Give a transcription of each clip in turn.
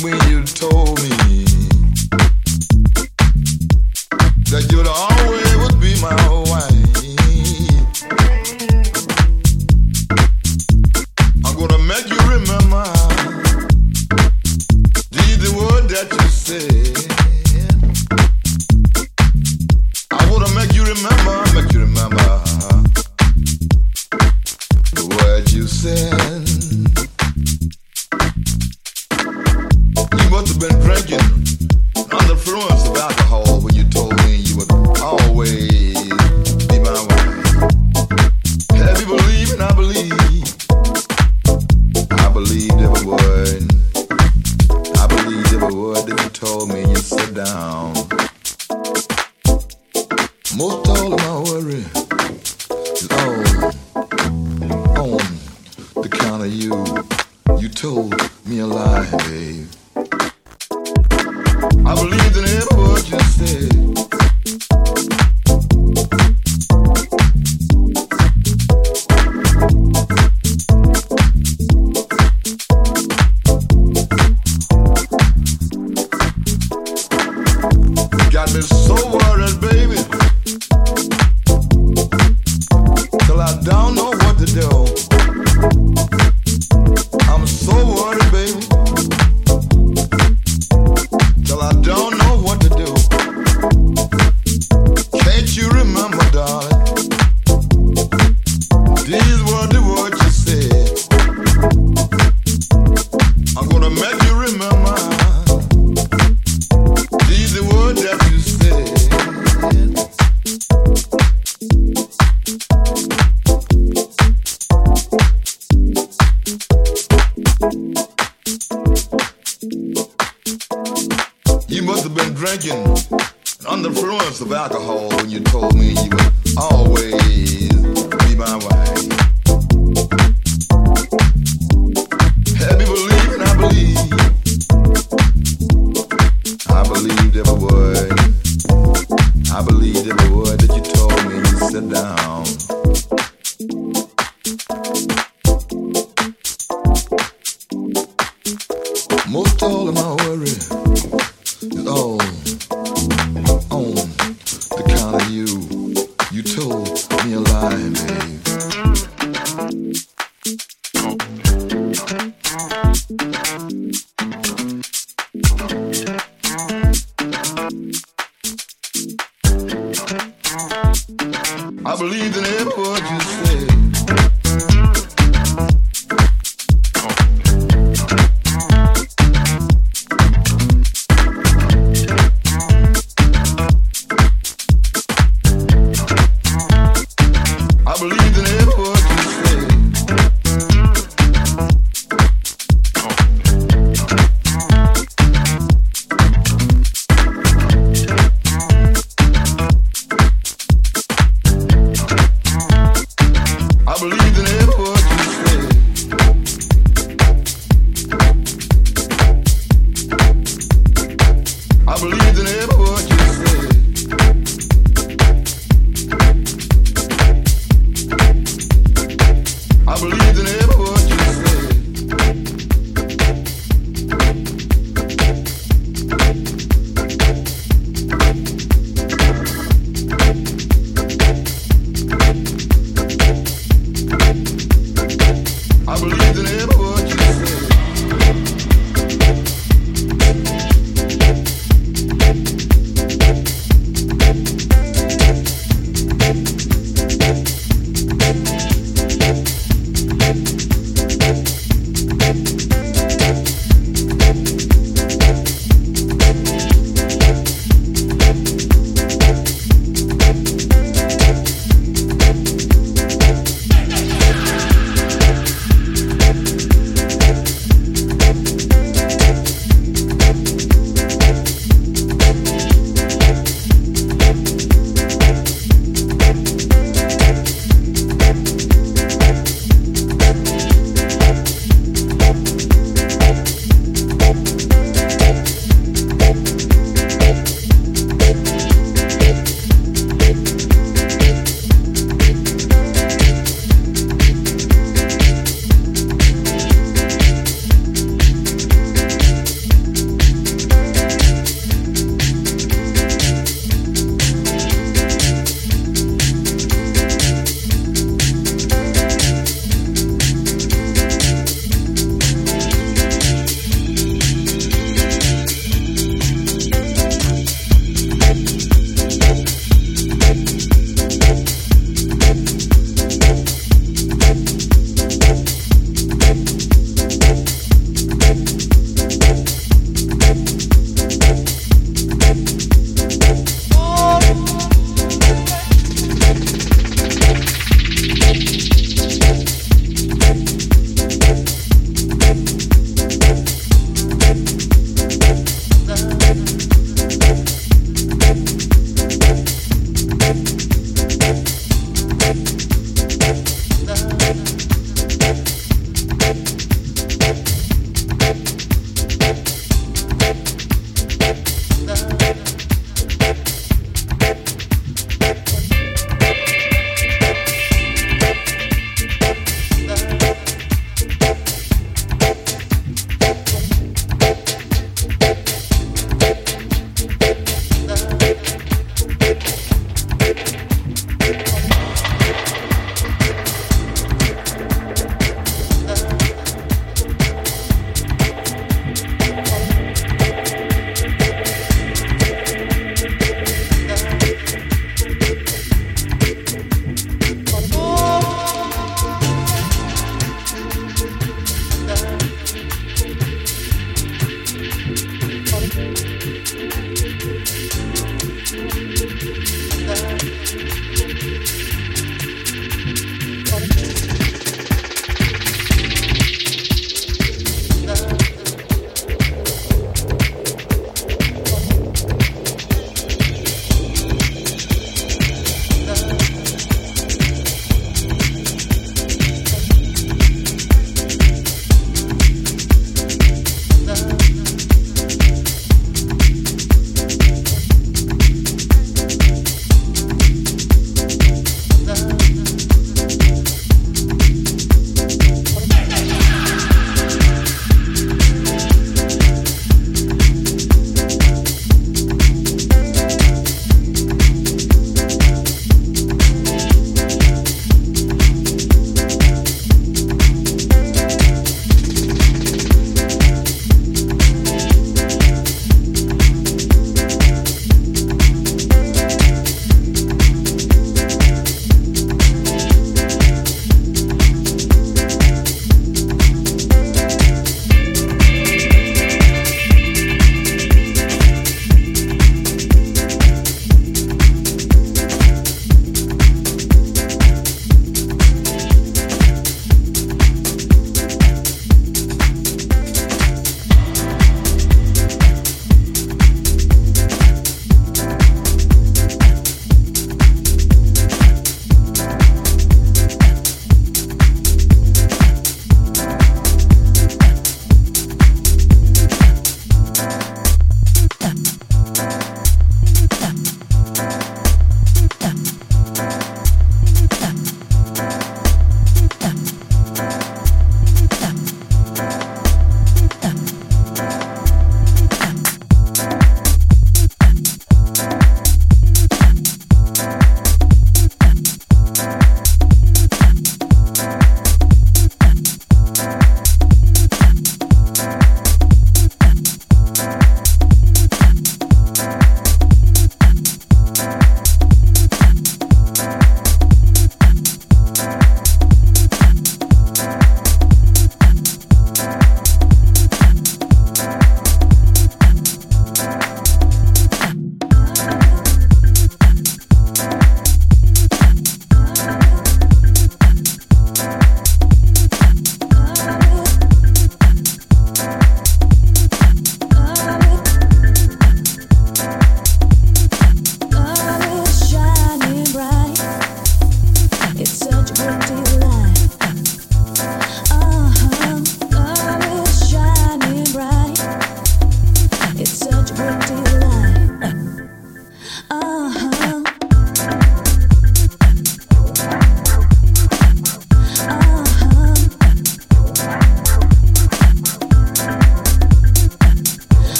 me, you told me properly.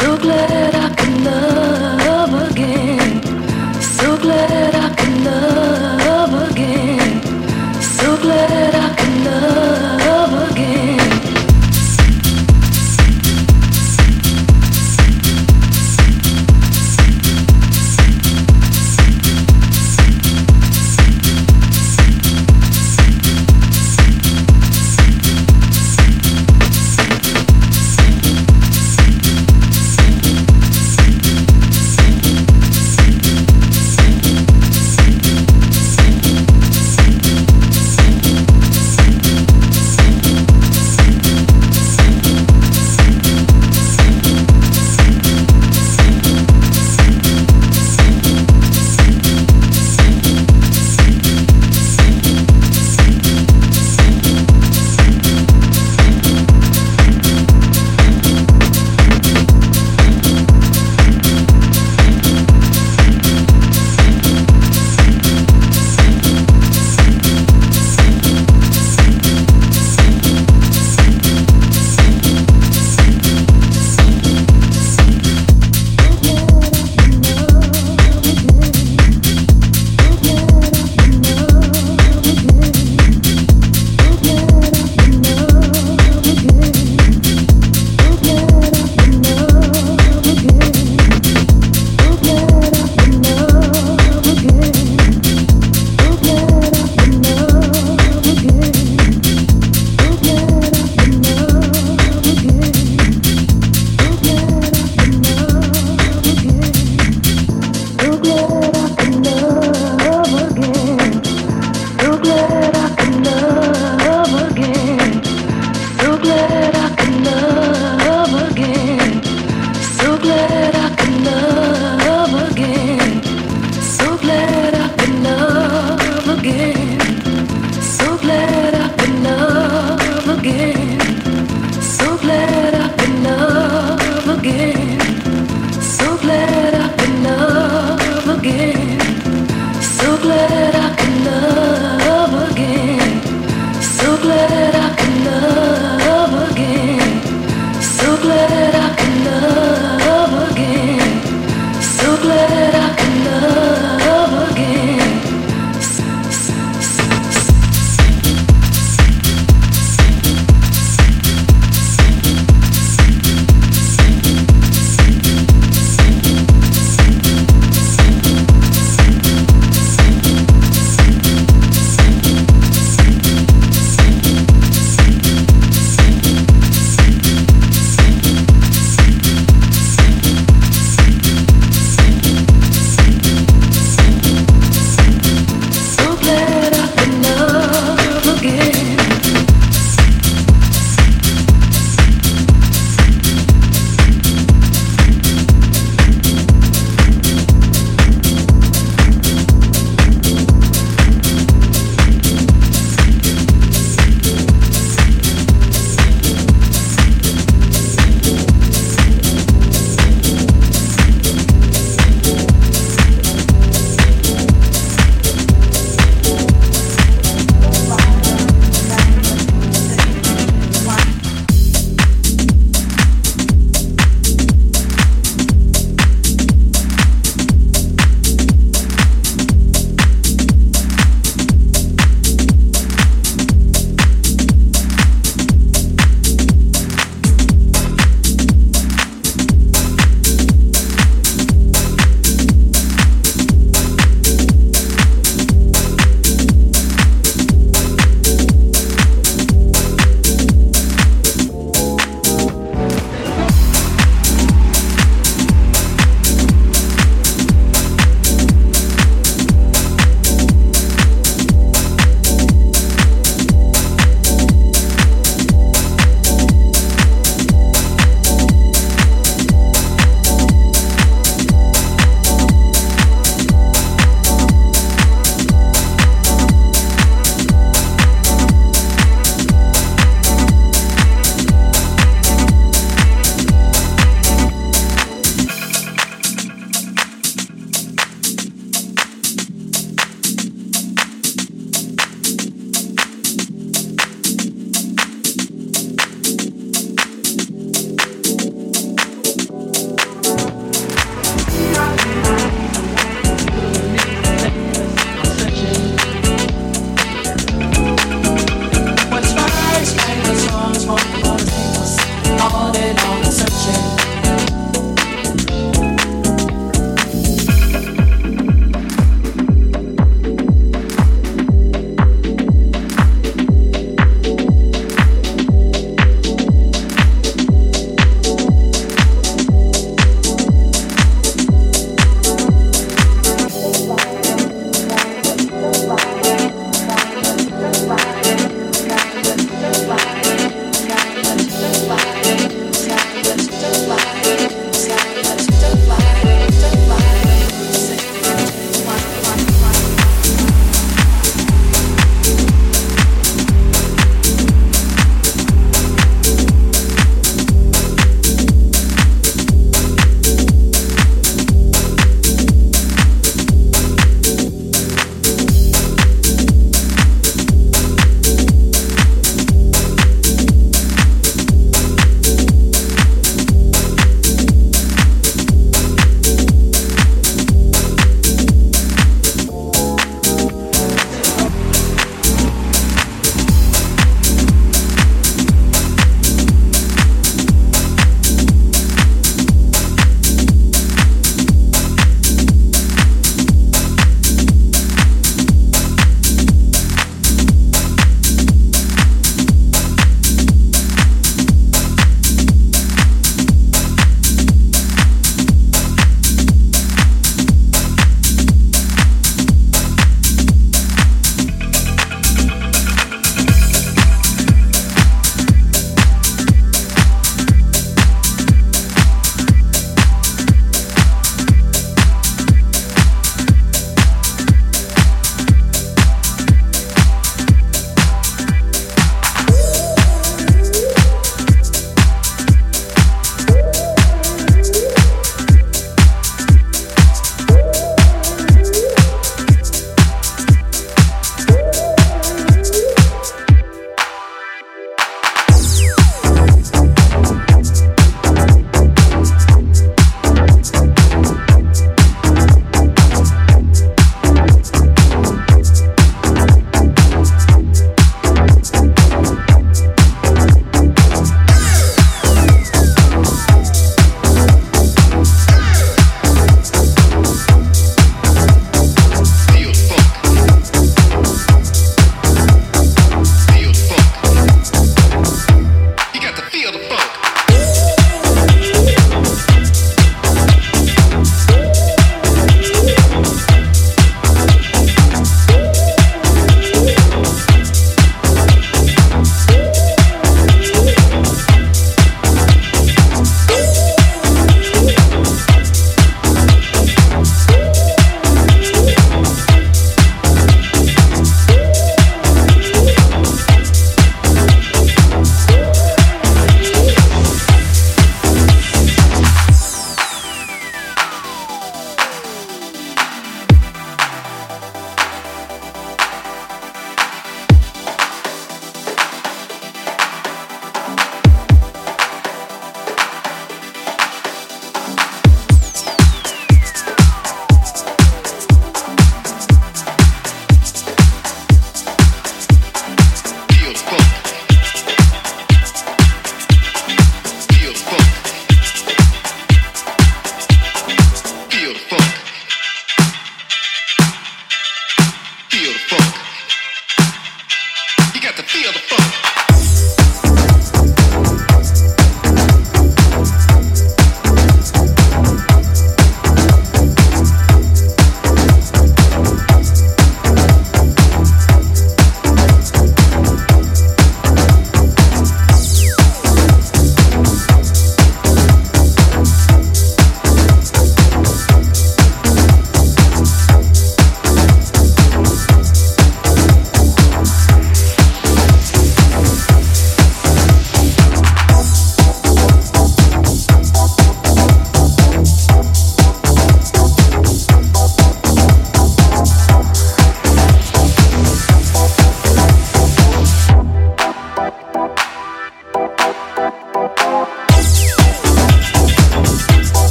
so glad I could love.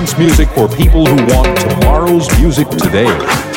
Dance music for people who want tomorrow's music today.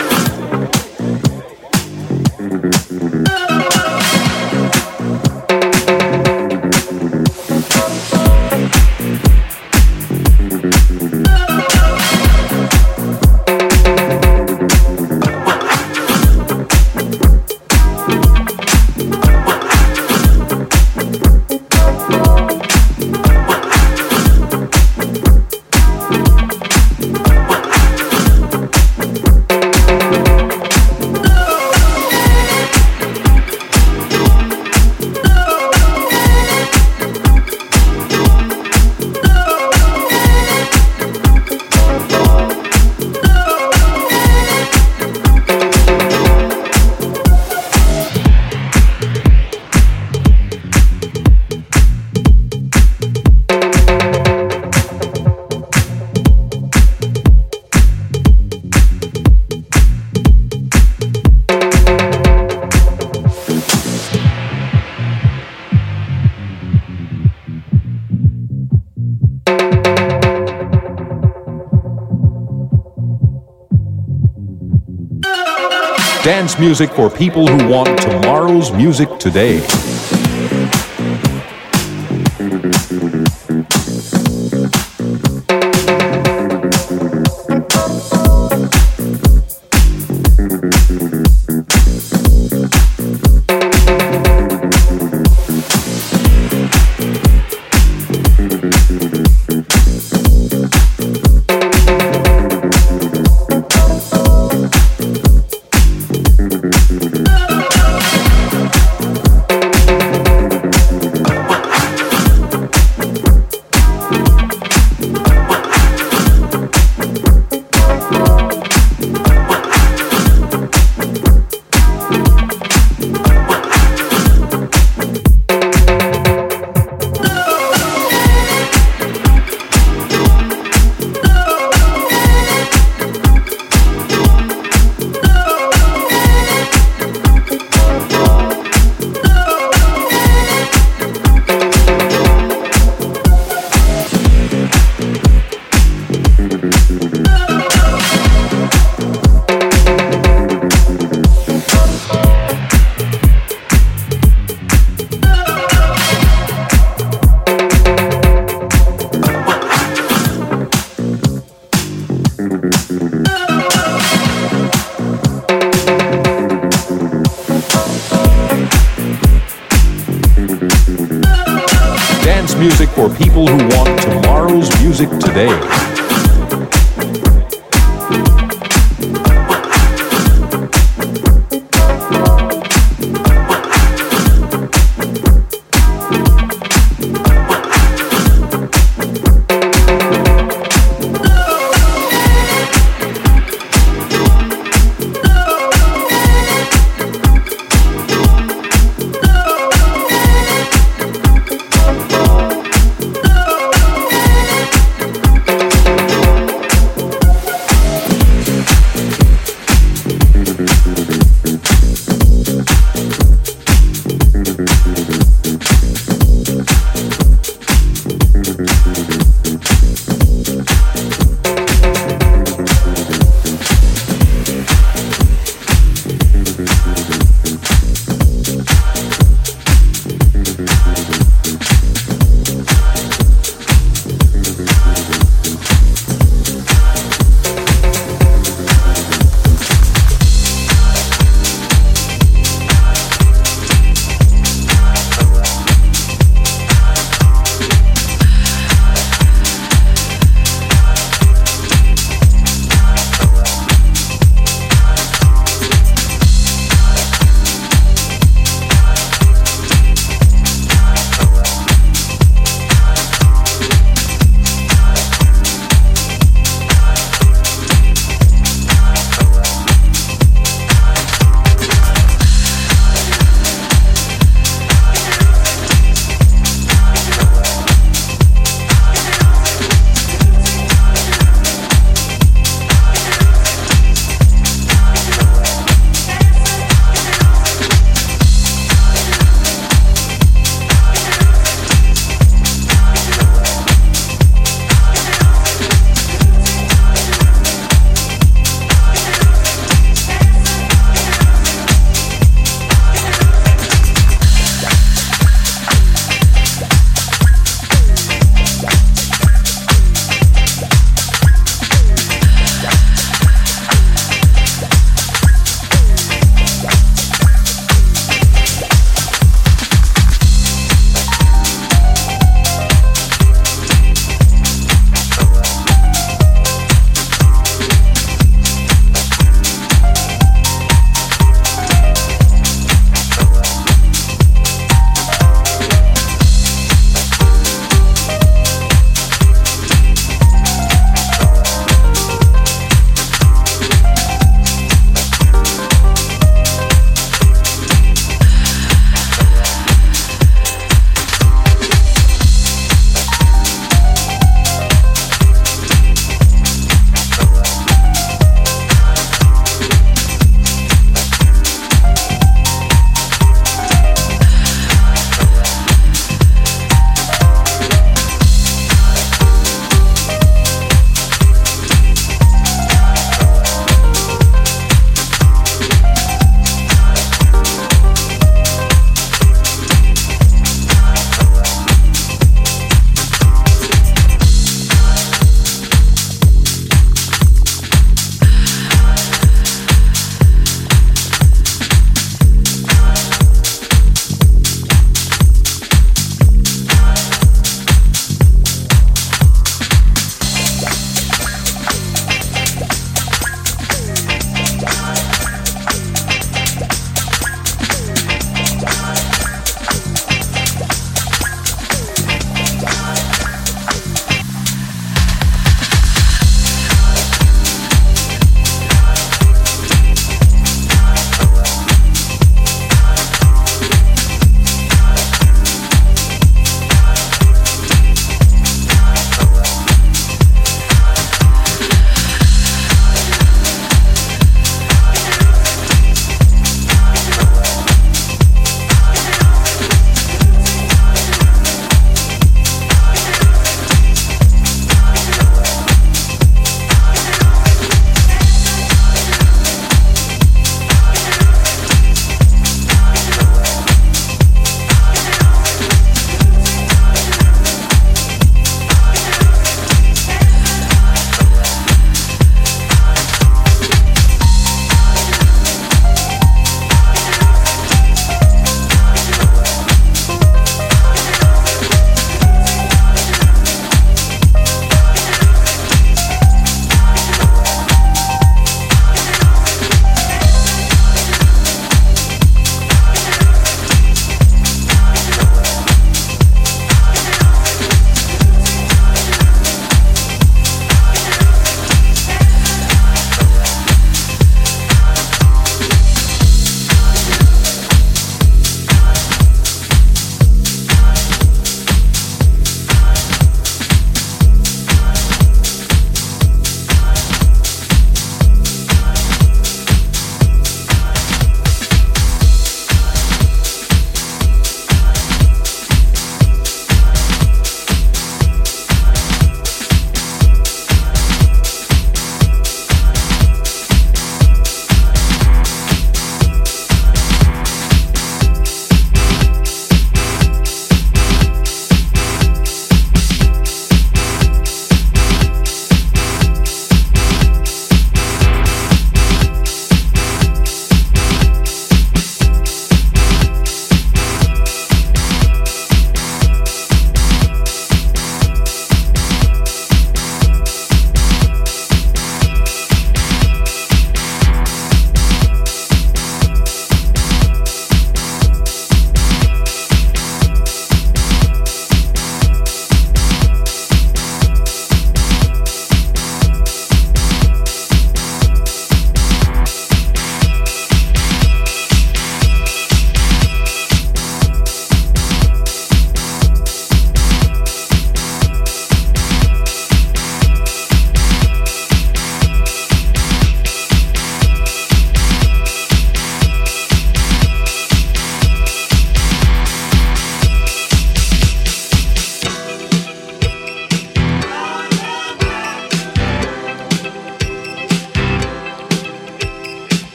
Music for people who want tomorrow's music today.